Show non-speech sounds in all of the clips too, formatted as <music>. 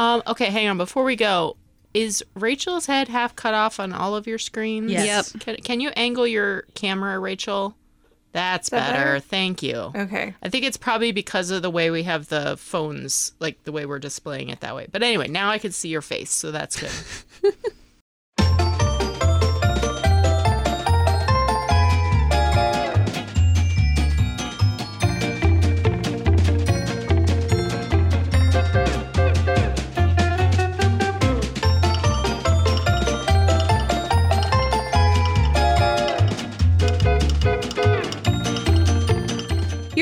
Um, okay, hang on. Before we go, is Rachel's head half cut off on all of your screens? Yes. Yep. Can, can you angle your camera, Rachel? That's that better. better? Thank you. Okay. I think it's probably because of the way we have the phones, like the way we're displaying it that way. But anyway, now I can see your face, so that's good. <laughs>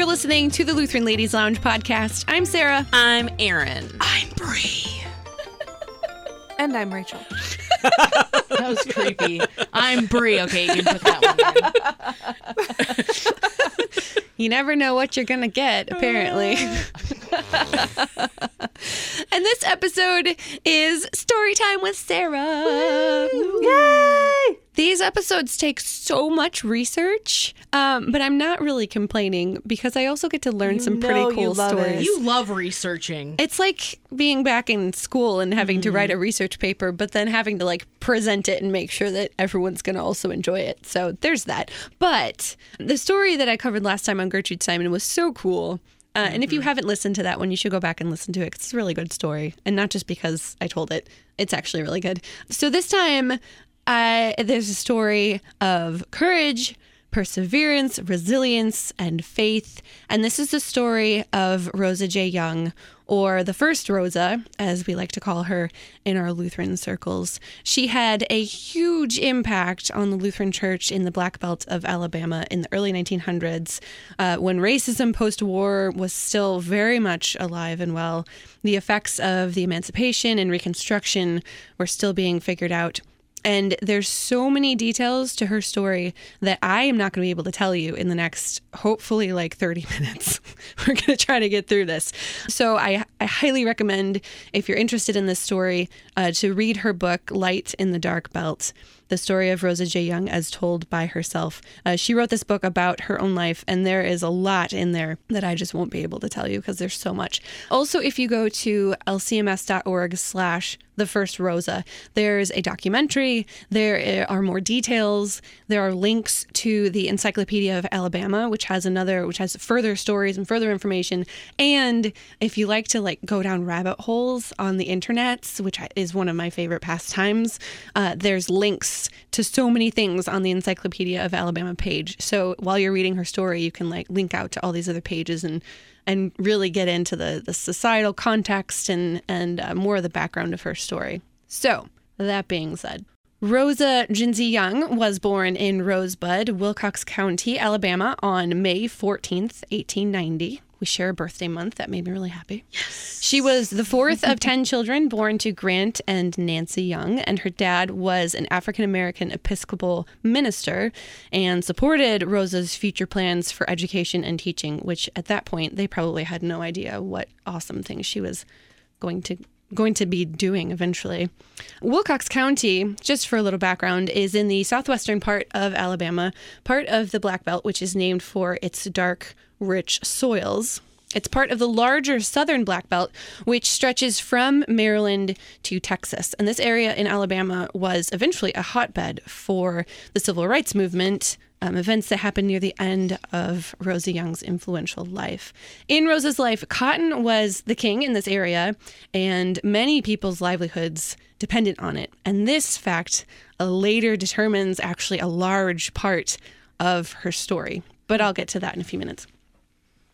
listening to the Lutheran Ladies Lounge podcast. I'm Sarah. I'm Erin. I'm Bri. <laughs> And I'm Rachel. <laughs> That was creepy. I'm Bri. Okay, you can put that one in. <laughs> You never know what you're going to get, apparently. <laughs> and this episode is Story Time with Sarah. Yay! These episodes take so much research, um, but I'm not really complaining because I also get to learn some pretty know you cool love it. stories. You love researching. It's like being back in school and having to write a research paper, but then having to like present it and make sure that everyone's going to also enjoy it. So there's that. But the story that I covered last time on Gertrude Simon was so cool. Uh, And if you haven't listened to that one, you should go back and listen to it 'cause it's a really good story. And not just because I told it, it's actually really good. So this time, uh, there's a story of courage, perseverance, resilience, and faith. And this is the story of Rosa J. Young, or the first Rosa, as we like to call her in our Lutheran circles. She had a huge impact on the Lutheran Church in the Black Belt of Alabama in the early 1900s, uh, when racism post war was still very much alive and well. The effects of the Emancipation and Reconstruction were still being figured out. And there's so many details to her story that I am not going to be able to tell you in the next, hopefully, like 30 <laughs> minutes. We're going to try to get through this. So I, I highly recommend, if you're interested in this story, uh, to read her book, Light in the Dark Belt the story of Rosa J. Young as told by herself. Uh, she wrote this book about her own life, and there is a lot in there that I just won't be able to tell you because there's so much. Also, if you go to lcms.org slash the first Rosa, there's a documentary, there are more details, there are links to the Encyclopedia of Alabama, which has another, which has further stories and further information. And if you like to like go down rabbit holes on the internets, which is one of my favorite pastimes, uh, there's links to so many things on the Encyclopedia of Alabama page. So while you're reading her story, you can like link out to all these other pages and and really get into the the societal context and and uh, more of the background of her story. So that being said. Rosa Jinsey Young was born in Rosebud, Wilcox County, Alabama on May 14th, 1890. We share a birthday month. That made me really happy. Yes. She was the fourth of 10 children born to Grant and Nancy Young, and her dad was an African American Episcopal minister and supported Rosa's future plans for education and teaching, which at that point they probably had no idea what awesome things she was going to going to be doing eventually. Wilcox County, just for a little background, is in the southwestern part of Alabama, part of the Black Belt, which is named for its dark, rich soils. It's part of the larger southern Black Belt, which stretches from Maryland to Texas. And this area in Alabama was eventually a hotbed for the civil rights movement, um, events that happened near the end of Rosa Young's influential life. In Rosa's life, cotton was the king in this area, and many people's livelihoods depended on it. And this fact uh, later determines actually a large part of her story. But I'll get to that in a few minutes.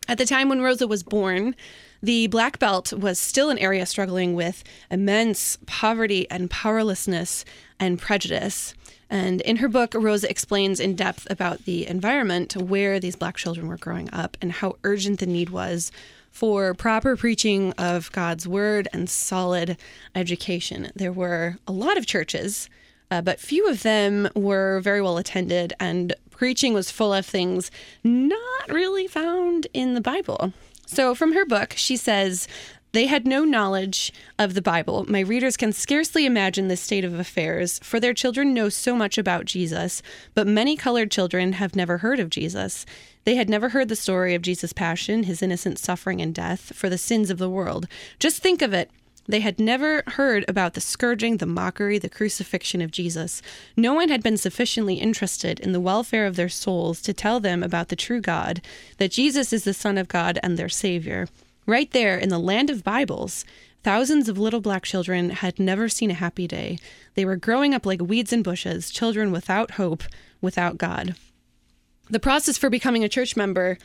At the time when Rosa was born, the Black Belt was still an area struggling with immense poverty and powerlessness and prejudice. And in her book, Rosa explains in depth about the environment where these black children were growing up and how urgent the need was for proper preaching of God's word and solid education. There were a lot of churches, uh, but few of them were very well attended, and preaching was full of things not really found in the Bible. So, from her book, she says, they had no knowledge of the Bible. My readers can scarcely imagine this state of affairs, for their children know so much about Jesus, but many colored children have never heard of Jesus. They had never heard the story of Jesus' passion, his innocent suffering and death for the sins of the world. Just think of it. They had never heard about the scourging, the mockery, the crucifixion of Jesus. No one had been sufficiently interested in the welfare of their souls to tell them about the true God, that Jesus is the Son of God and their Savior. Right there in the land of Bibles, thousands of little black children had never seen a happy day. They were growing up like weeds and bushes, children without hope, without God. The process for becoming a church member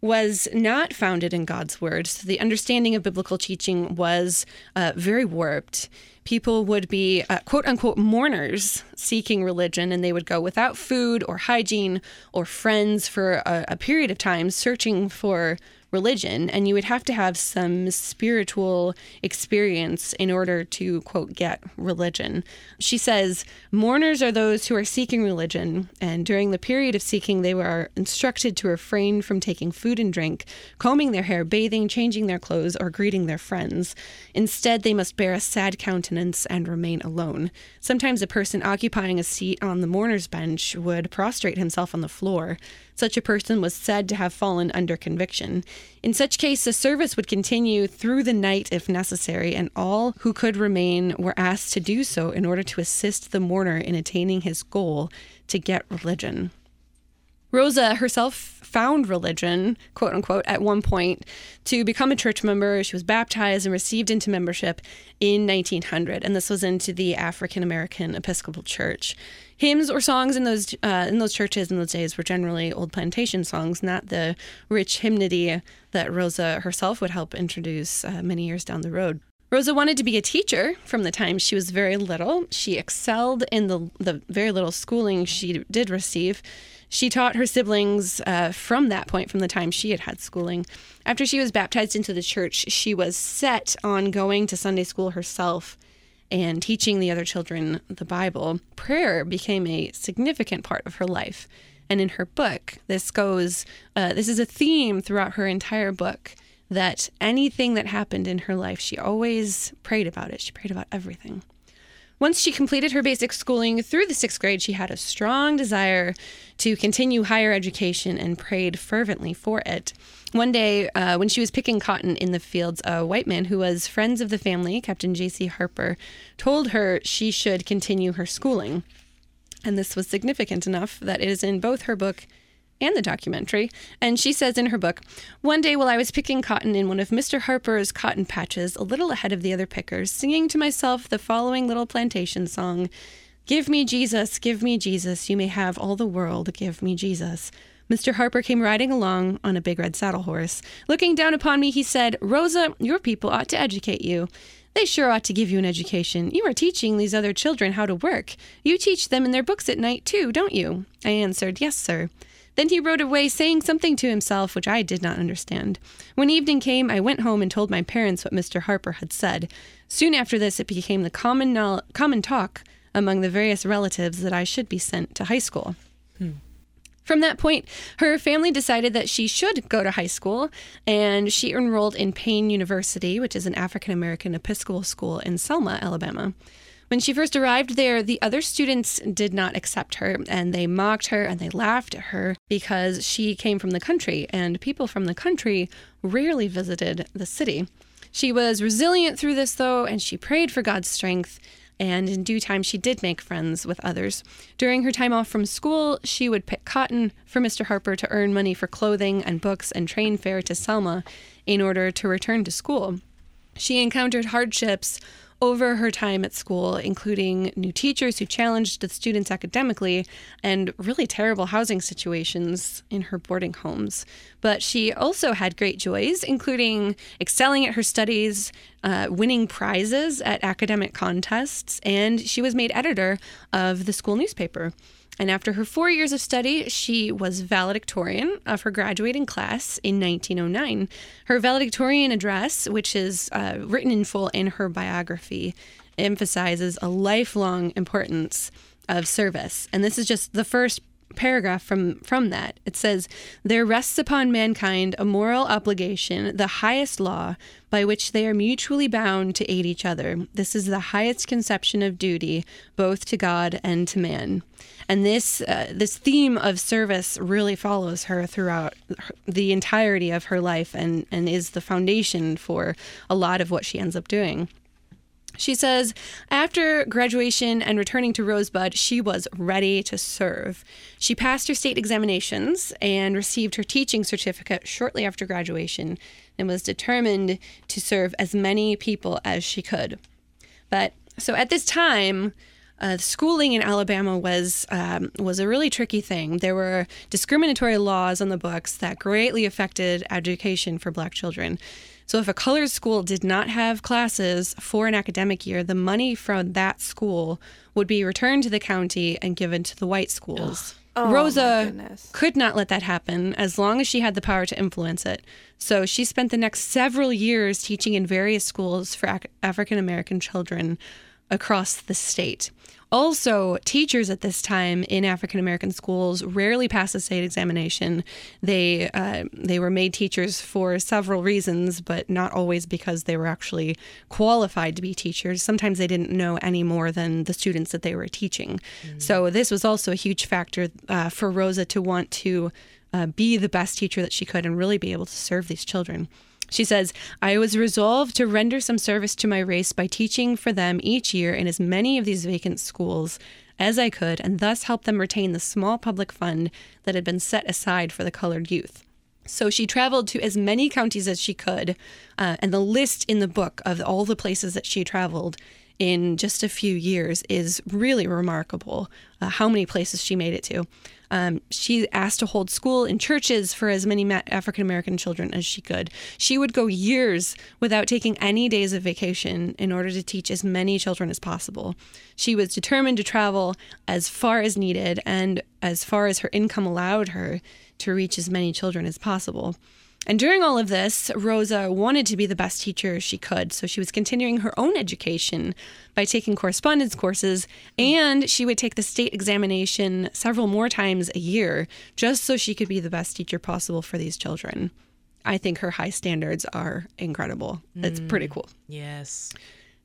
was not founded in God's word. So the understanding of biblical teaching was uh, very warped. People would be uh, quote unquote mourners seeking religion, and they would go without food or hygiene or friends for a, a period of time searching for religion, and you would have to have some spiritual experience in order to, quote, get religion. She says, Mourners are those who are seeking religion, and during the period of seeking, they were instructed to refrain from taking food and drink, combing their hair, bathing, changing their clothes, or greeting their friends. Instead, they must bear a sad countenance and remain alone. Sometimes a person occupying a seat on the mourner's bench would prostrate himself on the floor. Such a person was said to have fallen under conviction. In such case, the service would continue through the night if necessary, and all who could remain were asked to do so in order to assist the mourner in attaining his goal to get religion. Rosa herself found religion, quote unquote, at one point to become a church member. She was baptized and received into membership in 1900, and this was into the African American Episcopal Church. Hymns or songs in those uh, in those churches in those days were generally old plantation songs, not the rich hymnody that Rosa herself would help introduce uh, many years down the road. Rosa wanted to be a teacher from the time she was very little. She excelled in the, the very little schooling she did receive. She taught her siblings uh, from that point, from the time she had had schooling. After she was baptized into the church, she was set on going to Sunday school herself and teaching the other children the Bible. Prayer became a significant part of her life. And in her book, this goes, uh, this is a theme throughout her entire book that anything that happened in her life, she always prayed about it. She prayed about everything. Once she completed her basic schooling through the sixth grade, she had a strong desire to continue higher education and prayed fervently for it. One day, uh, when she was picking cotton in the fields, a white man who was friends of the family, Captain J.C. Harper, told her she should continue her schooling. And this was significant enough that it is in both her book and the documentary. And she says in her book One day while I was picking cotton in one of Mr. Harper's cotton patches, a little ahead of the other pickers, singing to myself the following little plantation song Give me Jesus, give me Jesus, you may have all the world, give me Jesus. Mr. Harper came riding along on a big red saddle horse. Looking down upon me, he said, Rosa, your people ought to educate you. They sure ought to give you an education. You are teaching these other children how to work. You teach them in their books at night, too, don't you? I answered, Yes, sir. Then he rode away, saying something to himself which I did not understand. When evening came, I went home and told my parents what Mr. Harper had said. Soon after this, it became the common, no- common talk among the various relatives that I should be sent to high school. Hmm. From that point, her family decided that she should go to high school, and she enrolled in Payne University, which is an African American Episcopal school in Selma, Alabama. When she first arrived there, the other students did not accept her and they mocked her and they laughed at her because she came from the country and people from the country rarely visited the city. She was resilient through this, though, and she prayed for God's strength. And in due time, she did make friends with others. During her time off from school, she would pick cotton for Mr. Harper to earn money for clothing and books and train fare to Selma in order to return to school. She encountered hardships over her time at school, including new teachers who challenged the students academically and really terrible housing situations in her boarding homes. But she also had great joys, including excelling at her studies, uh, winning prizes at academic contests, and she was made editor of the school newspaper. And after her four years of study, she was valedictorian of her graduating class in 1909. Her valedictorian address, which is uh, written in full in her biography, emphasizes a lifelong importance of service. And this is just the first paragraph from from that. It says, "There rests upon mankind a moral obligation, the highest law, by which they are mutually bound to aid each other. This is the highest conception of duty, both to God and to man." And this uh, this theme of service really follows her throughout the entirety of her life, and and is the foundation for a lot of what she ends up doing. She says, after graduation and returning to Rosebud, she was ready to serve. She passed her state examinations and received her teaching certificate shortly after graduation and was determined to serve as many people as she could. But so at this time, uh, schooling in Alabama was um, was a really tricky thing. There were discriminatory laws on the books that greatly affected education for Black children. So, if a colored school did not have classes for an academic year, the money from that school would be returned to the county and given to the white schools. Oh, Rosa could not let that happen as long as she had the power to influence it. So she spent the next several years teaching in various schools for African American children across the state. Also, teachers at this time in African American schools rarely passed the state examination. They uh, they were made teachers for several reasons, but not always because they were actually qualified to be teachers. Sometimes they didn't know any more than the students that they were teaching. So this was also a huge factor uh, for Rosa to want to uh, be the best teacher that she could and really be able to serve these children. She says, I was resolved to render some service to my race by teaching for them each year in as many of these vacant schools as I could, and thus help them retain the small public fund that had been set aside for the colored youth. So she traveled to as many counties as she could, uh, and the list in the book of all the places that she traveled in just a few years is really remarkable. Uh, how many places she made it to. Um, she asked to hold school in churches for as many African American children as she could. She would go years without taking any days of vacation in order to teach as many children as possible. She was determined to travel as far as needed and as far as her income allowed her to reach as many children as possible. And during all of this, Rosa wanted to be the best teacher she could. So she was continuing her own education by taking correspondence courses, and she would take the state examination several more times a year just so she could be the best teacher possible for these children. I think her high standards are incredible. It's pretty mm. cool. Yes.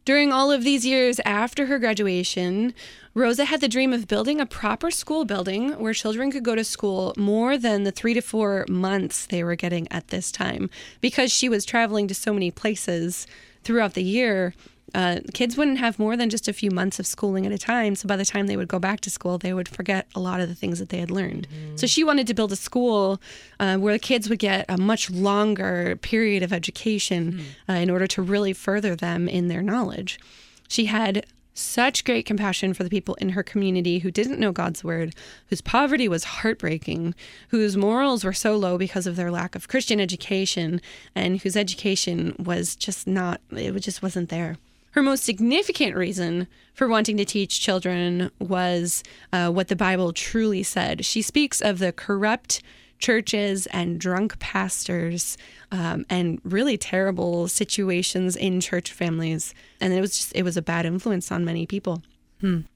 During all of these years after her graduation, Rosa had the dream of building a proper school building where children could go to school more than the three to four months they were getting at this time. Because she was traveling to so many places throughout the year, uh, kids wouldn't have more than just a few months of schooling at a time. So by the time they would go back to school, they would forget a lot of the things that they had learned. So she wanted to build a school uh, where the kids would get a much longer period of education uh, in order to really further them in their knowledge. She had such great compassion for the people in her community who didn't know God's word, whose poverty was heartbreaking, whose morals were so low because of their lack of Christian education, and whose education was just not, it just wasn't there. Her most significant reason for wanting to teach children was uh, what the Bible truly said. She speaks of the corrupt churches and drunk pastors um, and really terrible situations in church families. And it was just, it was a bad influence on many people.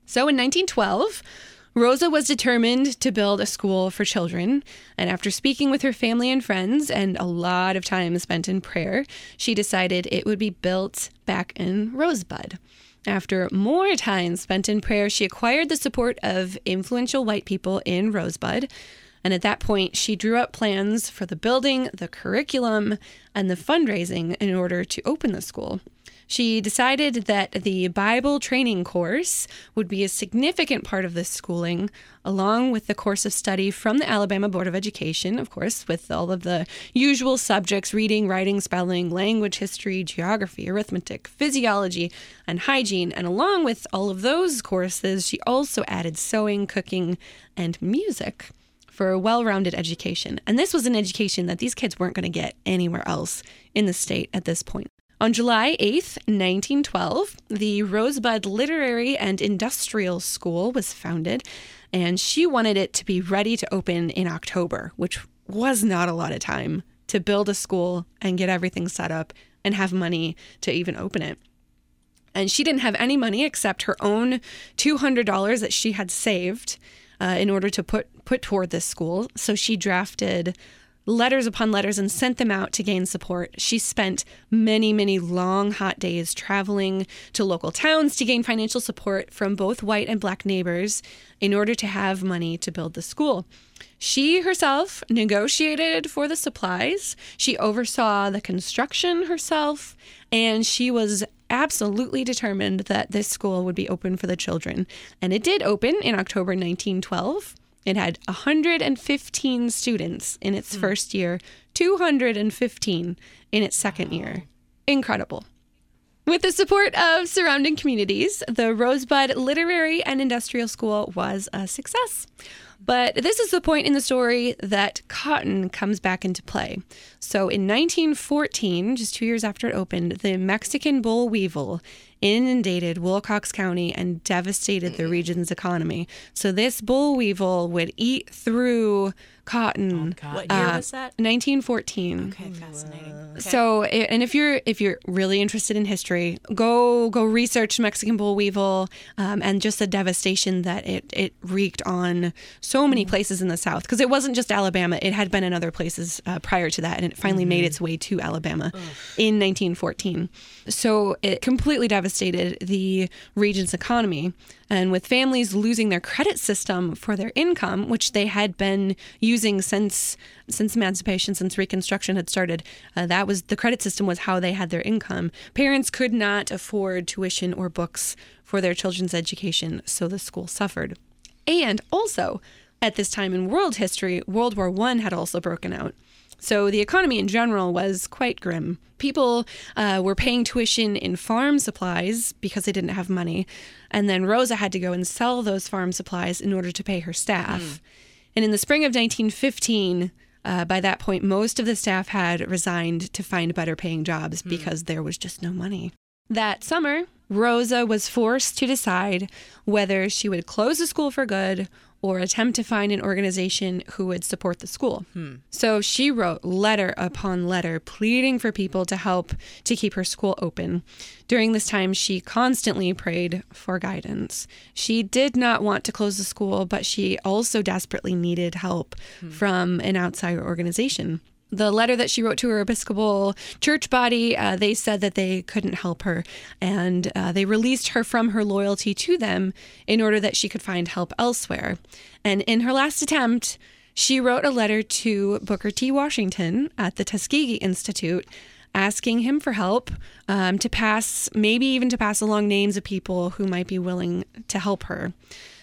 So in 1912, Rosa was determined to build a school for children, and after speaking with her family and friends and a lot of time spent in prayer, she decided it would be built back in Rosebud. After more time spent in prayer, she acquired the support of influential white people in Rosebud. And at that point, she drew up plans for the building, the curriculum, and the fundraising in order to open the school. She decided that the Bible training course would be a significant part of this schooling, along with the course of study from the Alabama Board of Education, of course, with all of the usual subjects reading, writing, spelling, language, history, geography, arithmetic, physiology, and hygiene. And along with all of those courses, she also added sewing, cooking, and music for a well rounded education. And this was an education that these kids weren't going to get anywhere else in the state at this point. On July 8th, 1912, the Rosebud Literary and Industrial School was founded, and she wanted it to be ready to open in October, which was not a lot of time to build a school and get everything set up and have money to even open it. And she didn't have any money except her own $200 that she had saved uh, in order to put put toward this school. So she drafted letters upon letters and sent them out to gain support. She spent many, many long, hot days traveling to local towns to gain financial support from both white and black neighbors in order to have money to build the school. She herself negotiated for the supplies, she oversaw the construction herself, and she was absolutely determined that this school would be open for the children. And it did open in October 1912. It had 115 students in its hmm. first year, 215 in its second year. Incredible. With the support of surrounding communities, the Rosebud Literary and Industrial School was a success. But this is the point in the story that cotton comes back into play. So in 1914, just two years after it opened, the Mexican boll weevil inundated Wilcox County and devastated the region's economy. So this boll weevil would eat through cotton. What year uh, was that? 1914. Okay, fascinating. Okay. So, and if you're if you're really interested in history, go go research Mexican boll weevil um, and just the devastation that it it wreaked on so many places in the South. Because it wasn't just Alabama; it had been in other places uh, prior to that, and it finally made its way to Alabama in 1914. So it completely devastated the region's economy. And with families losing their credit system for their income, which they had been using since since emancipation, since Reconstruction had started, uh, that was the credit system was how they had their income. Parents could not afford tuition or books for their children's education, so the school suffered. And also, at this time in world history, World War One had also broken out. So the economy in general was quite grim. People uh, were paying tuition in farm supplies because they didn't have money. And then Rosa had to go and sell those farm supplies in order to pay her staff. And in the spring of 1915, uh, by that point, most of the staff had resigned to find better paying jobs because there was just no money. That summer, Rosa was forced to decide whether she would close the school for good or attempt to find an organization who would support the school. Hmm. So she wrote letter upon letter pleading for people to help to keep her school open. During this time, she constantly prayed for guidance. She did not want to close the school, but she also desperately needed help hmm. from an outside organization the letter that she wrote to her Episcopal church body, uh, they said that they couldn't help her and uh, they released her from her loyalty to them in order that she could find help elsewhere. And in her last attempt, she wrote a letter to Booker T. Washington at the Tuskegee Institute asking him for help um, to pass, maybe even to pass along names of people who might be willing to help her.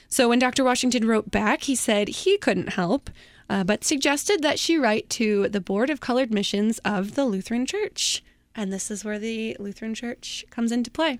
So when Dr. Washington wrote back, he said he couldn't help, uh, but suggested that she write to the Board of Colored Missions of the Lutheran Church. And this is where the Lutheran Church comes into play.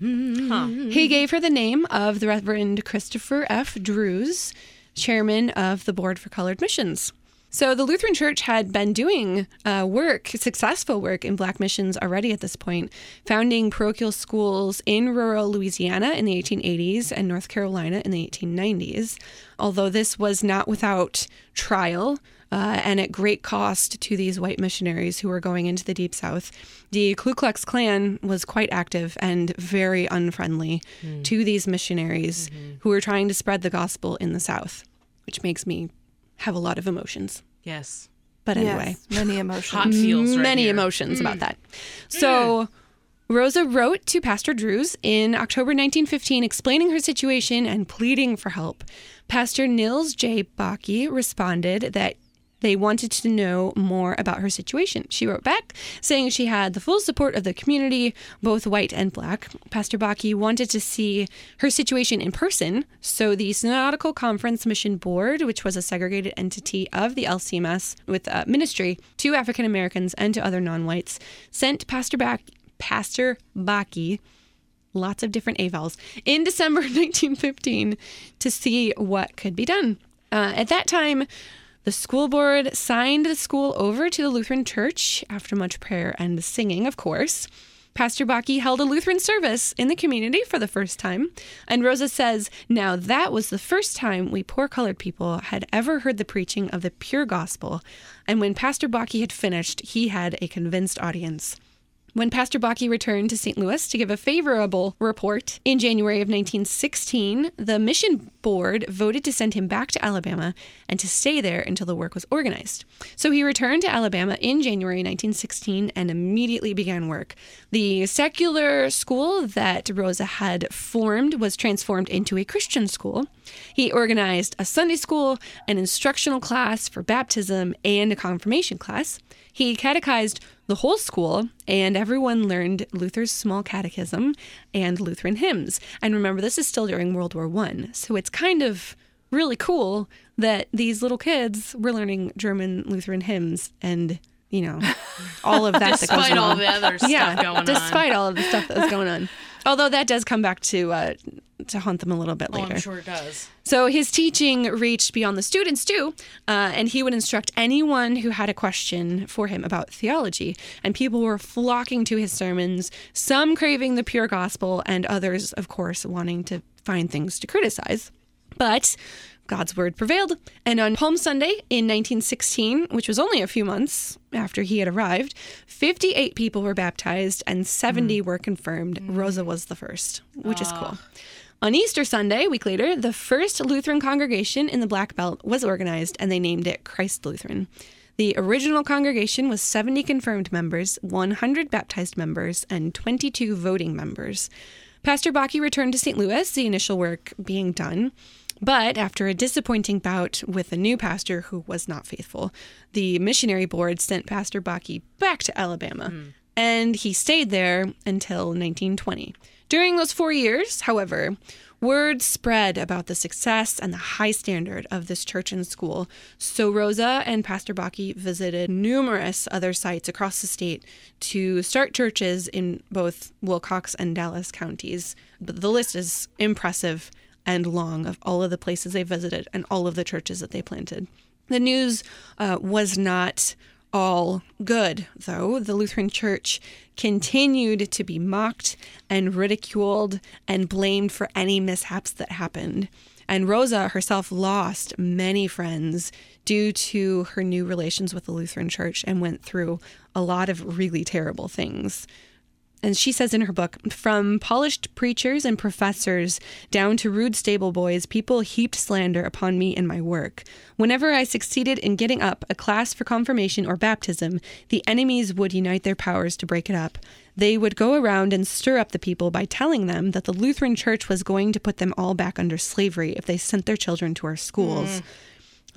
He gave her the name of the Reverend Christopher F. Drewes, chairman of the Board for Colored Missions. So the Lutheran Church had been doing uh, work, successful work in black missions already at this point, founding parochial schools in rural Louisiana in the 1880s and North Carolina in the 1890s. Although this was not without trial uh, and at great cost to these white missionaries who were going into the Deep South, the Ku Klux Klan was quite active and very unfriendly hmm. to these missionaries mm-hmm. who were trying to spread the gospel in the South, which makes me have a lot of emotions. Yes. But anyway, Yes, many <laughs> emotions. Hot feels right many here. emotions about mm. that. So Rosa wrote to Pastor Drewes in October 1915 explaining her situation and pleading for help. Pastor Nils J. Bakke responded that they wanted to know more about her situation. She wrote back saying she had the full support of the community, both white and black. Pastor Bakke wanted to see her situation in person, so the Synodical Conference Mission Board, which was a segregated entity of the LCMS with uh, ministry to African Americans and to other non-whites, sent Pastor Bak- Pastor Bakke lots of different avals in December <laughs> 1915 to see what could be done. Uh, at that time, the school board signed the school over to the Lutheran Church after much prayer and singing, of course. Pastor Bakke held a Lutheran service in the community for the first time. And Rosa says, Now that was the first time we poor colored people had ever heard the preaching of the pure gospel. And when Pastor Bakke had finished, he had a convinced audience. When Pastor Bakke returned to St. Louis to give a favorable report in January of 1916, the mission board voted to send him back to Alabama and to stay there until the work was organized. So he returned to Alabama in January 1916 and immediately began work. The secular school that Rosa had formed was transformed into a Christian school. He organized a Sunday school, an instructional class for baptism, and a confirmation class. He catechized the whole school, and everyone learned Luther's small catechism and Lutheran hymns. And remember, this is still during World War One, so it's kind of really cool that these little kids were learning German Lutheran hymns and you know <laughs> all of that. that goes Despite all on. the other stuff yeah, going on. despite all of the stuff that was going on. Although that does come back to uh, to haunt them a little bit Oh, later. I'm sure it does. So his teaching reached beyond the students too, uh, and he would instruct anyone who had a question for him about theology. And people were flocking to his sermons, some craving the pure gospel, and others, of course, wanting to find things to criticize. But God's word prevailed. And on Palm Sunday in 1916, which was only a few months after he had arrived, 58 people were baptized and 70 hmm. were confirmed. Hmm. Rosa was the first, which is ah. cool. On Easter Sunday, a week later, the first Lutheran congregation in the Black Belt was organized and they named it Christ Lutheran. The original congregation was 70 confirmed members, 100 baptized members, and 22 voting members. Pastor Bakke returned to St. Louis, the initial work being done. But after a disappointing bout with a new pastor who was not faithful, the missionary board sent Pastor Bakke back to Alabama. Hmm. And he stayed there until 1920. During those four years, however, word spread about the success and the high standard of this church and school. So Rosa and Pastor Bakke visited numerous other sites across the state to start churches in both Wilcox and Dallas counties. But the list is impressive and long of all of the places they visited and all of the churches that they planted. The news uh, was not all good, though. The Lutheran Church continued to be mocked and ridiculed and blamed for any mishaps that happened. And Rosa herself lost many friends due to her new relations with the Lutheran Church and went through a lot of really terrible things and she says in her book from polished preachers and professors down to rude stable boys people heaped slander upon me and my work. Whenever i succeeded in getting up a class for confirmation or baptism the enemies would unite their powers to break it up. They would go around and stir up the people by telling them that the lutheran church was going to put them all back under slavery if they sent their children to our schools mm.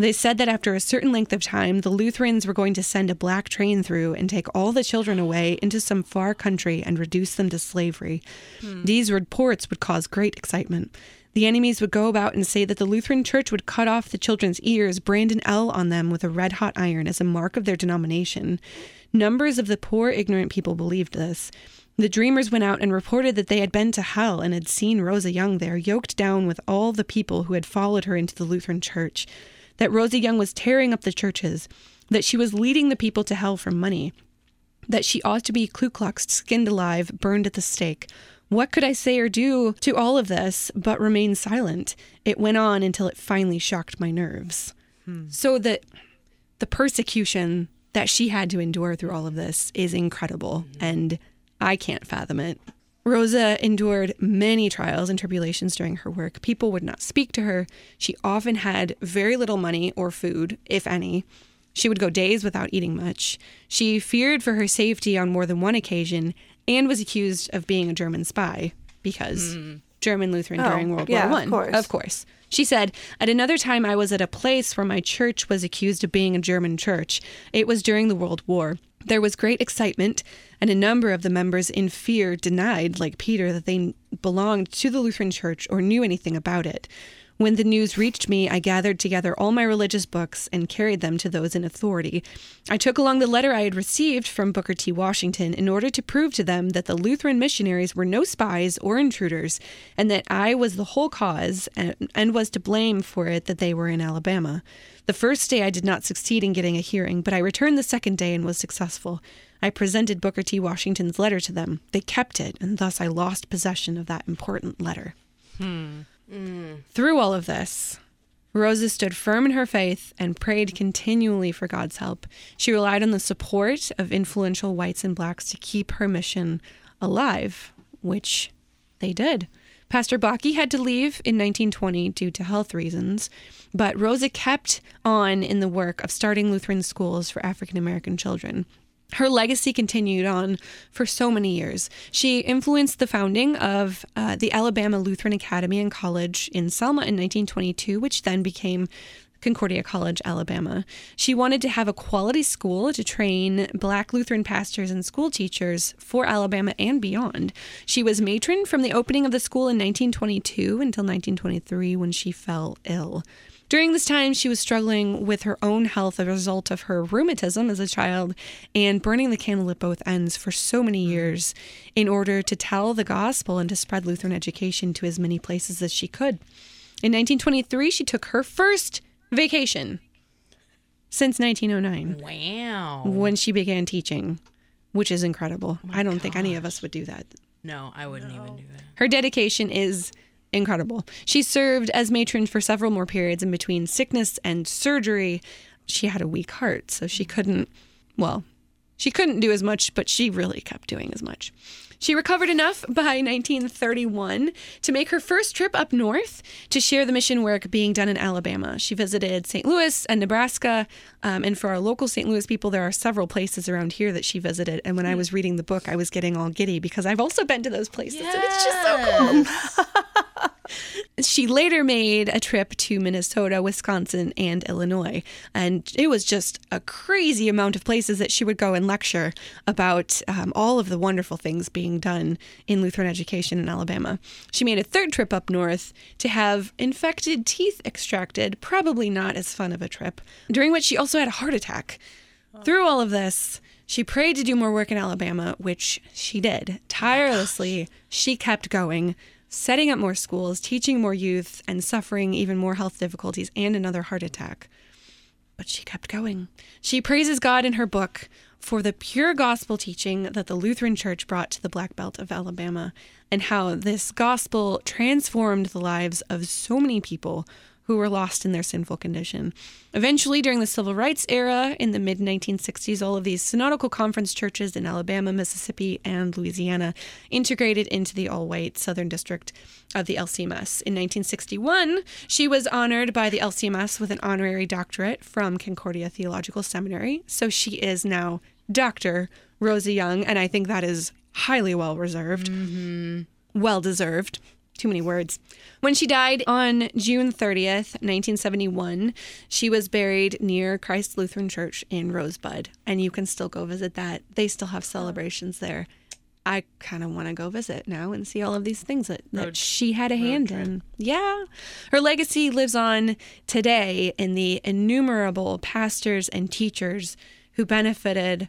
They said that after a certain length of time, the Lutherans were going to send a black train through and take all the children away into some far country and reduce them to slavery. Hmm. These reports would cause great excitement. The enemies would go about and say that the Lutheran Church would cut off the children's ears, brand an L on them with a red hot iron as a mark of their denomination. Numbers of the poor, ignorant people believed this. The dreamers went out and reported that they had been to hell and had seen Rosa Young there, yoked down with all the people who had followed her into the Lutheran Church. That Rosie Young was tearing up the churches, that she was leading the people to hell for money, that she ought to be Ku Klux, skinned alive, burned at the stake. What could I say or do to all of this but remain silent? It went on until it finally shocked my nerves. Hmm. So that the persecution that she had to endure through all of this is incredible, mm-hmm. and I can't fathom it. Rosa endured many trials and tribulations during her work. People would not speak to her. She often had very little money or food, if any. She would go days without eating much. She feared for her safety on more than one occasion and was accused of being a German spy because hmm. German Lutheran Oh, during World yeah, of War One. course. Of course. She said, At another time, I was at a place where my church was accused of being a German church. It was during the World War. There was great excitement, and a number of the members in fear denied, like Peter, that they belonged to the Lutheran church or knew anything about it. When the news reached me, I gathered together all my religious books and carried them to those in authority. I took along the letter I had received from Booker T. Washington in order to prove to them that the Lutheran missionaries were no spies or intruders, and that I was the whole cause and, and was to blame for it that they were in Alabama. The first day I did not succeed in getting a hearing, but I returned the second day and was successful. I presented Booker T. Washington's letter to them. They kept it, and thus I lost possession of that important letter. Hmm. Through all of this, Rosa stood firm in her faith and prayed continually for God's help. She relied on the support of influential whites and blacks to keep her mission alive, which they did. Pastor Bakke had to leave in 1920 due to health reasons, but Rosa kept on in the work of starting Lutheran schools for African American children. Her legacy continued on for so many years. She influenced the founding of uh, the Alabama Lutheran Academy and College in Selma in 1922, which then became Concordia College, Alabama. She wanted to have a quality school to train black Lutheran pastors and school teachers for Alabama and beyond. She was matron from the opening of the school in 1922 until 1923 when she fell ill. During this time, she was struggling with her own health as a result of her rheumatism as a child and burning the candle at both ends for so many mm-hmm. years in order to tell the gospel and to spread Lutheran education to as many places as she could. In 1923, she took her first vacation since 1909 Wow. when she began teaching, which is incredible. Oh I don't think any of us would do that. No, I wouldn't even do that. Her dedication is incredible. She served as matron for several more periods in between sickness and surgery. She had a weak heart, so she couldn't, well, she couldn't do as much, but she really kept doing as much. She recovered enough by 1931 to make her first trip up north to share the mission work being done in Alabama. She visited St. Louis and Nebraska. Um, and for our local St. Louis people, there are several places around here that she visited. And when I was reading the book, I was getting all giddy because I've also been to those places. And it's just so cool. <laughs> She later made a trip to Minnesota, Wisconsin, and Illinois. And it was just a crazy amount of places that she would go and lecture about um, all of the wonderful things being done in Lutheran education in Alabama. She made a third trip up north to have infected teeth extracted, probably not as fun of a trip, during which she also had a heart attack. Through all of this, she prayed to do more work in Alabama, which she did. Tirelessly, she kept going, setting up more schools, teaching more youth, and suffering even more health difficulties and another heart attack. But she kept going. She praises God in her book for the pure gospel teaching that the Lutheran Church brought to the Black Belt of Alabama and how this gospel transformed the lives of so many people who were lost in their sinful condition. Eventually, during the civil rights era in the mid 1960s, all of these synodical conference churches in Alabama, Mississippi, and Louisiana integrated into the all white Southern District of the LCMS. In 1961, she was honored by the LCMS with an honorary doctorate from Concordia Theological Seminary. So she is now Dr. Rosie Young, and I think that is highly well reserved, mm-hmm. well deserved. Too many words. When she died on June 30th, 1971, she was buried near Christ Lutheran Church in Rosebud, and you can still go visit that. They still have celebrations there. I kind of want to go visit now and see all of these things that, that she had a hand in. Yeah. Her legacy lives on today in the innumerable pastors and teachers who benefited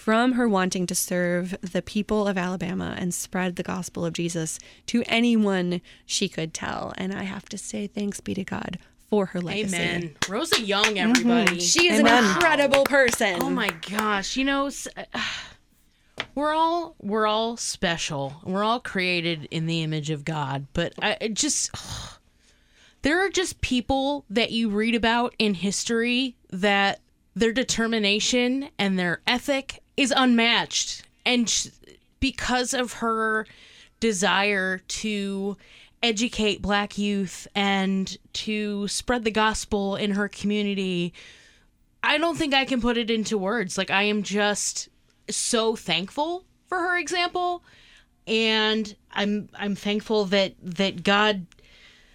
from her wanting to serve the people of Alabama and spread the gospel of Jesus to anyone she could tell. And I have to say, thanks be to God for her legacy. Amen. Rosa Young, everybody. Mm-hmm. She is Amen. an incredible person. Oh my gosh, you know, uh, <sighs> we're all we're all special. We're all created in the image of God, but I it just <sighs> there are just people that you read about in history that their determination and their ethic is unmatched and sh- because of her desire to educate black youth and to spread the gospel in her community I don't think I can put it into words. Like I am just so thankful for her example and I'm I'm thankful that that God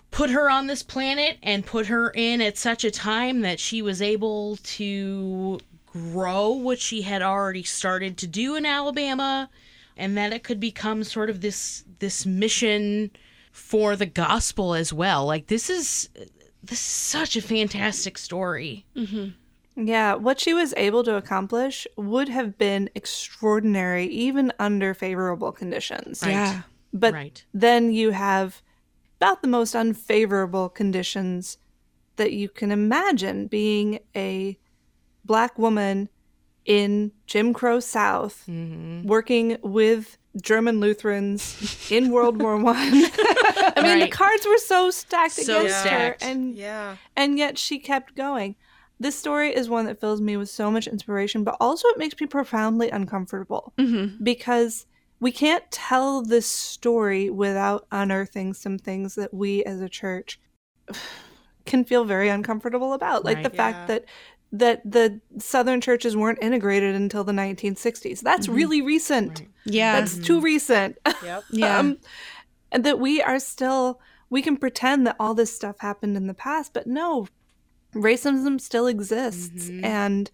put her on this planet and put her in at such a time that she was able to grow what she had already started to do in Alabama and that it could become sort of this this mission for the gospel as well. Like this is this is such a fantastic story. Mm-hmm. Yeah, what she was able to accomplish would have been extraordinary even under favorable conditions. Yeah. But Right. then you have about the most unfavorable conditions that you can imagine being a black woman in Jim Crow South mm-hmm. working with German Lutherans in World War One. <laughs> I, mean, the cards were so stacked So against stacked. her, and Yeah. and yet she kept going. This story is one that fills me with so much inspiration, but also it makes me profoundly uncomfortable mm-hmm. because we can't tell this story without unearthing some things that we as a church <sighs> can feel very uncomfortable about, like Right. the Yeah. fact that that the southern churches weren't integrated until the 1960s. That's mm-hmm. really recent. Yeah. That's mm-hmm. too recent. <laughs> Yep. yeah. um, and that we are still we can pretend that all this stuff happened in the past but no racism still exists mm-hmm. and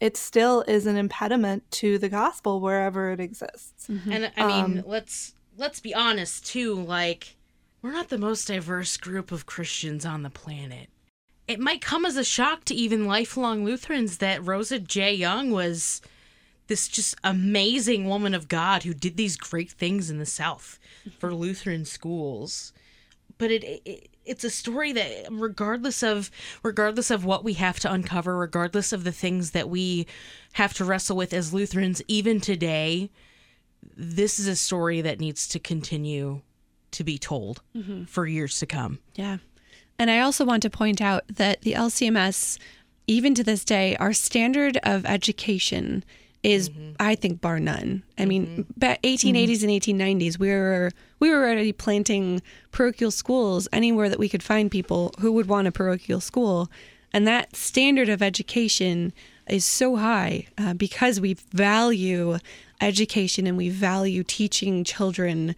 it still is an impediment to the gospel wherever it exists. And I mean, um, let's let's be honest too. Like, we're not the most diverse group of Christians on the planet. It might come as a shock to even lifelong Lutherans that Rosa J. Young was this just amazing woman of God who did these great things in the South for mm-hmm. Lutheran schools. But it, it it's a story that regardless of regardless of what we have to uncover, regardless of the things that we have to wrestle with as Lutherans even today, this is a story that needs to continue to be told mm-hmm. for years to come. Yeah. And I also want to point out that the LCMS, even to this day, our standard of education is, I think, bar none. I mean, back 1880s and 1890s, we were we were already planting parochial schools anywhere that we could find people who would want a parochial school, and that standard of education is so high uh, because we value education and we value teaching children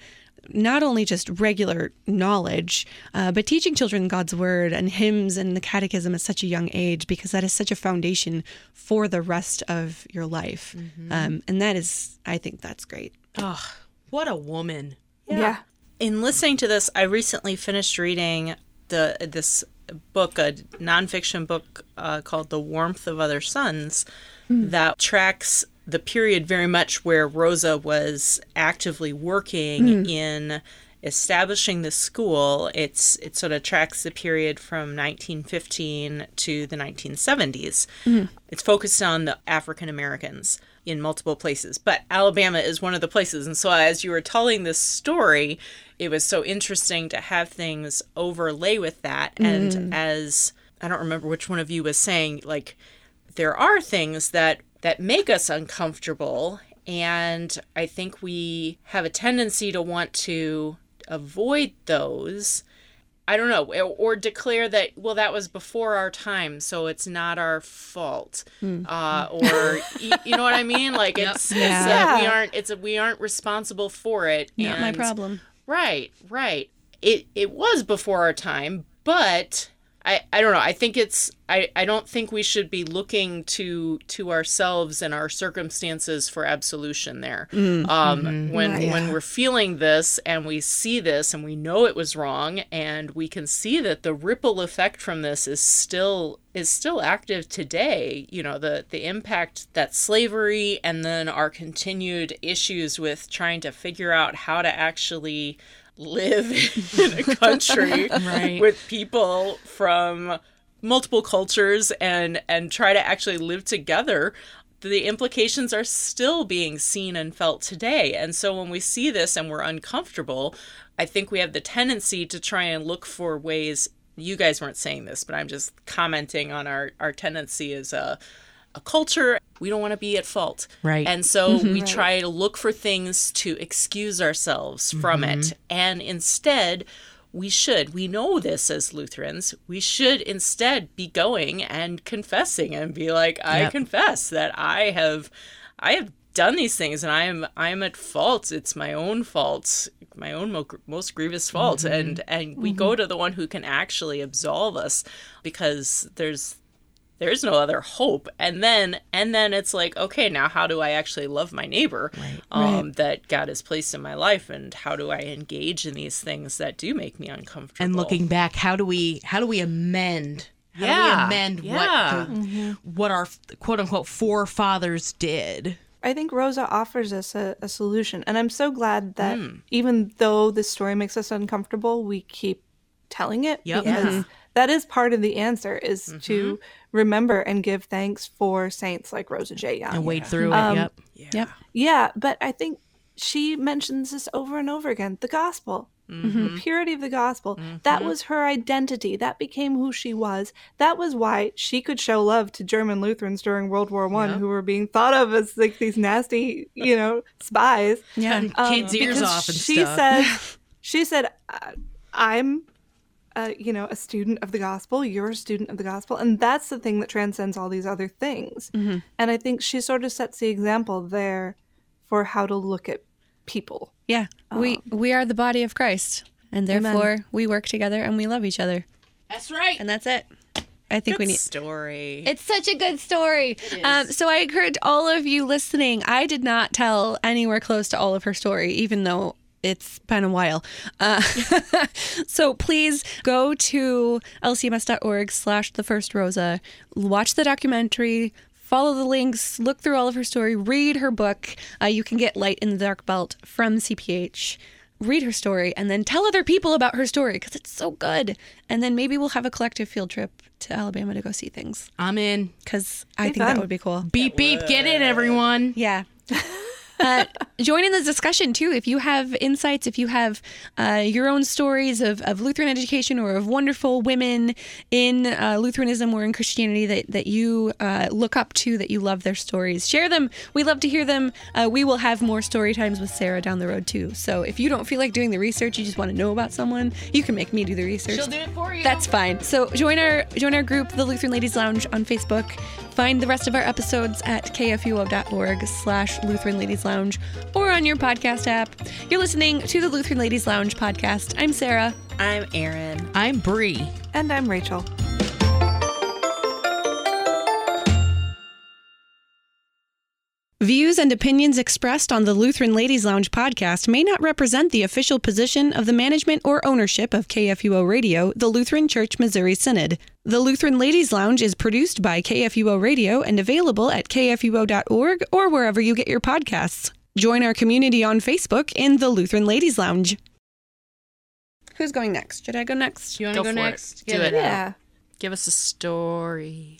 not only just regular knowledge, uh, but teaching children God's word and hymns and the catechism at such a young age, because that is such a foundation for the rest of your life. Um, and that is, I think that's great. Oh, what a woman. Yeah. in listening to this, I recently finished reading the this book, a nonfiction book uh, called "The Warmth of Other Suns," that tracks the period very much where Rosa was actively working hmm. in establishing the school. It's it sort of tracks the period from 1915 to the 1970s. Hmm. It's focused on the African Americans in multiple places, but Alabama is one of the places. And so, as you were telling this story, it was so interesting to have things overlay with that. And hmm. as I don't remember which one of you was saying, like, there are things that that make us uncomfortable. And i think we have a tendency to want to avoid those. I don't know or, or declare that well that was before our time so it's not our fault. Uh, or you, you know what i mean? Like <laughs> it's, it's that we aren't it's a, we aren't responsible for it. Not my problem. Right, right. It it was before our time, but I I don't know. I think it's I I don't think we should be looking to to ourselves and our circumstances for absolution there. Um when when we're feeling this and we see this and we know it was wrong and we can see that the ripple effect from this is still is still active today you know the the impact that slavery and then our continued issues with trying to figure out how to actually live in a country <laughs> Right. with people from multiple cultures and and try to actually live together the implications are still being seen and felt today and so when we see this and we're uncomfortable i think we have the tendency to try and look for ways you guys weren't saying this but i'm just commenting on our our tendency as a a culture we don't want to be at fault. Right. and so mm-hmm. we try to look for things to excuse ourselves from it. Mm-hmm. And instead we should. We know this as lutherans. We should instead be going and confessing and be like i Yep. confess that i have i have done these things and i am i am at fault. It's my own fault my own mo- most grievous fault. Mm-hmm. And and we go to the one who can actually absolve us because there's there's no other hope and then and then it's like okay now how do i actually love my neighbor um, that god has placed in my life and how do i engage in these things that do make me uncomfortable And looking back, how do we how do we amend? How do we Yeah, amend yeah. what the, what our quote unquote forefathers did? I think Rosa offers us a, a solution. And I'm so glad that even though this story makes us uncomfortable, we keep telling it. Yep. Because that is part of the answer is to remember and give thanks for saints like Rosa J. Young. And wade through Um, it. Yep. Yep. Yeah, but I think she mentions this over and over again. The gospel. The purity of the gospel. That was her identity. That became who she was. That was why she could show love to German Lutherans during World War One, who were being thought of as like these nasty, you know, spies. Yeah. Um, kids' ears off and she stuff. said, <laughs> she said, "I'm, uh, you know, a student of the gospel. You're a student of the gospel, and that's the thing that transcends all these other things." Mm-hmm. And I think she sort of sets the example there for how to look at people. Yeah. We we are the body of Christ. And therefore we work together and we love each other. That's right. And that's it. I think Good we need. A story. It's such a good story. Um, so I encourage all of you listening. I did not tell anywhere close to all of her story, even though it's been a while. Uh, <laughs> so please go to lcms.org slash the first Rosa, watch the documentary, follow the links, look through all of her story, read her book. Uh, you can get Light in the Dark Belt from CPH. Read her story and then tell other people about her story because it's so good. And then maybe we'll have a collective field trip to Alabama to go see things I'm in. because I Be think that would be cool. Beep beep, get in everyone. Yeah. <laughs> Uh, join in the discussion too. If you have insights, if you have uh, your own stories of, of Lutheran education or of wonderful women in uh, Lutheranism or in Christianity that, that you uh, look up to, that you love their stories, share them. We love to hear them. Uh, we will have more story times with Sarah down the road too. So if you don't feel like doing the research, you just want to know about someone, you can make me do the research. She'll do it for you. That's fine. So join our join our group, the Lutheran Ladies Lounge, on Facebook. Find the rest of our episodes at kfuo.org slash Lutheran Ladies Lounge or on your podcast app. You're listening to the Lutheran Ladies Lounge podcast. I'm Sarah. I'm Erin. I'm Bri. And I'm Rachel. Views and opinions expressed on the Lutheran Ladies Lounge podcast may not represent the official position of the management or ownership of KFUO Radio, the Lutheran Church Missouri Synod. The Lutheran Ladies Lounge is produced by KFUO Radio and available at kfuo.org or wherever you get your podcasts. Join our community on Facebook in the Lutheran Ladies Lounge. Who's going next? Should I go next? You want to Go go, for it. next? Do Get it. Yeah. Give us a story.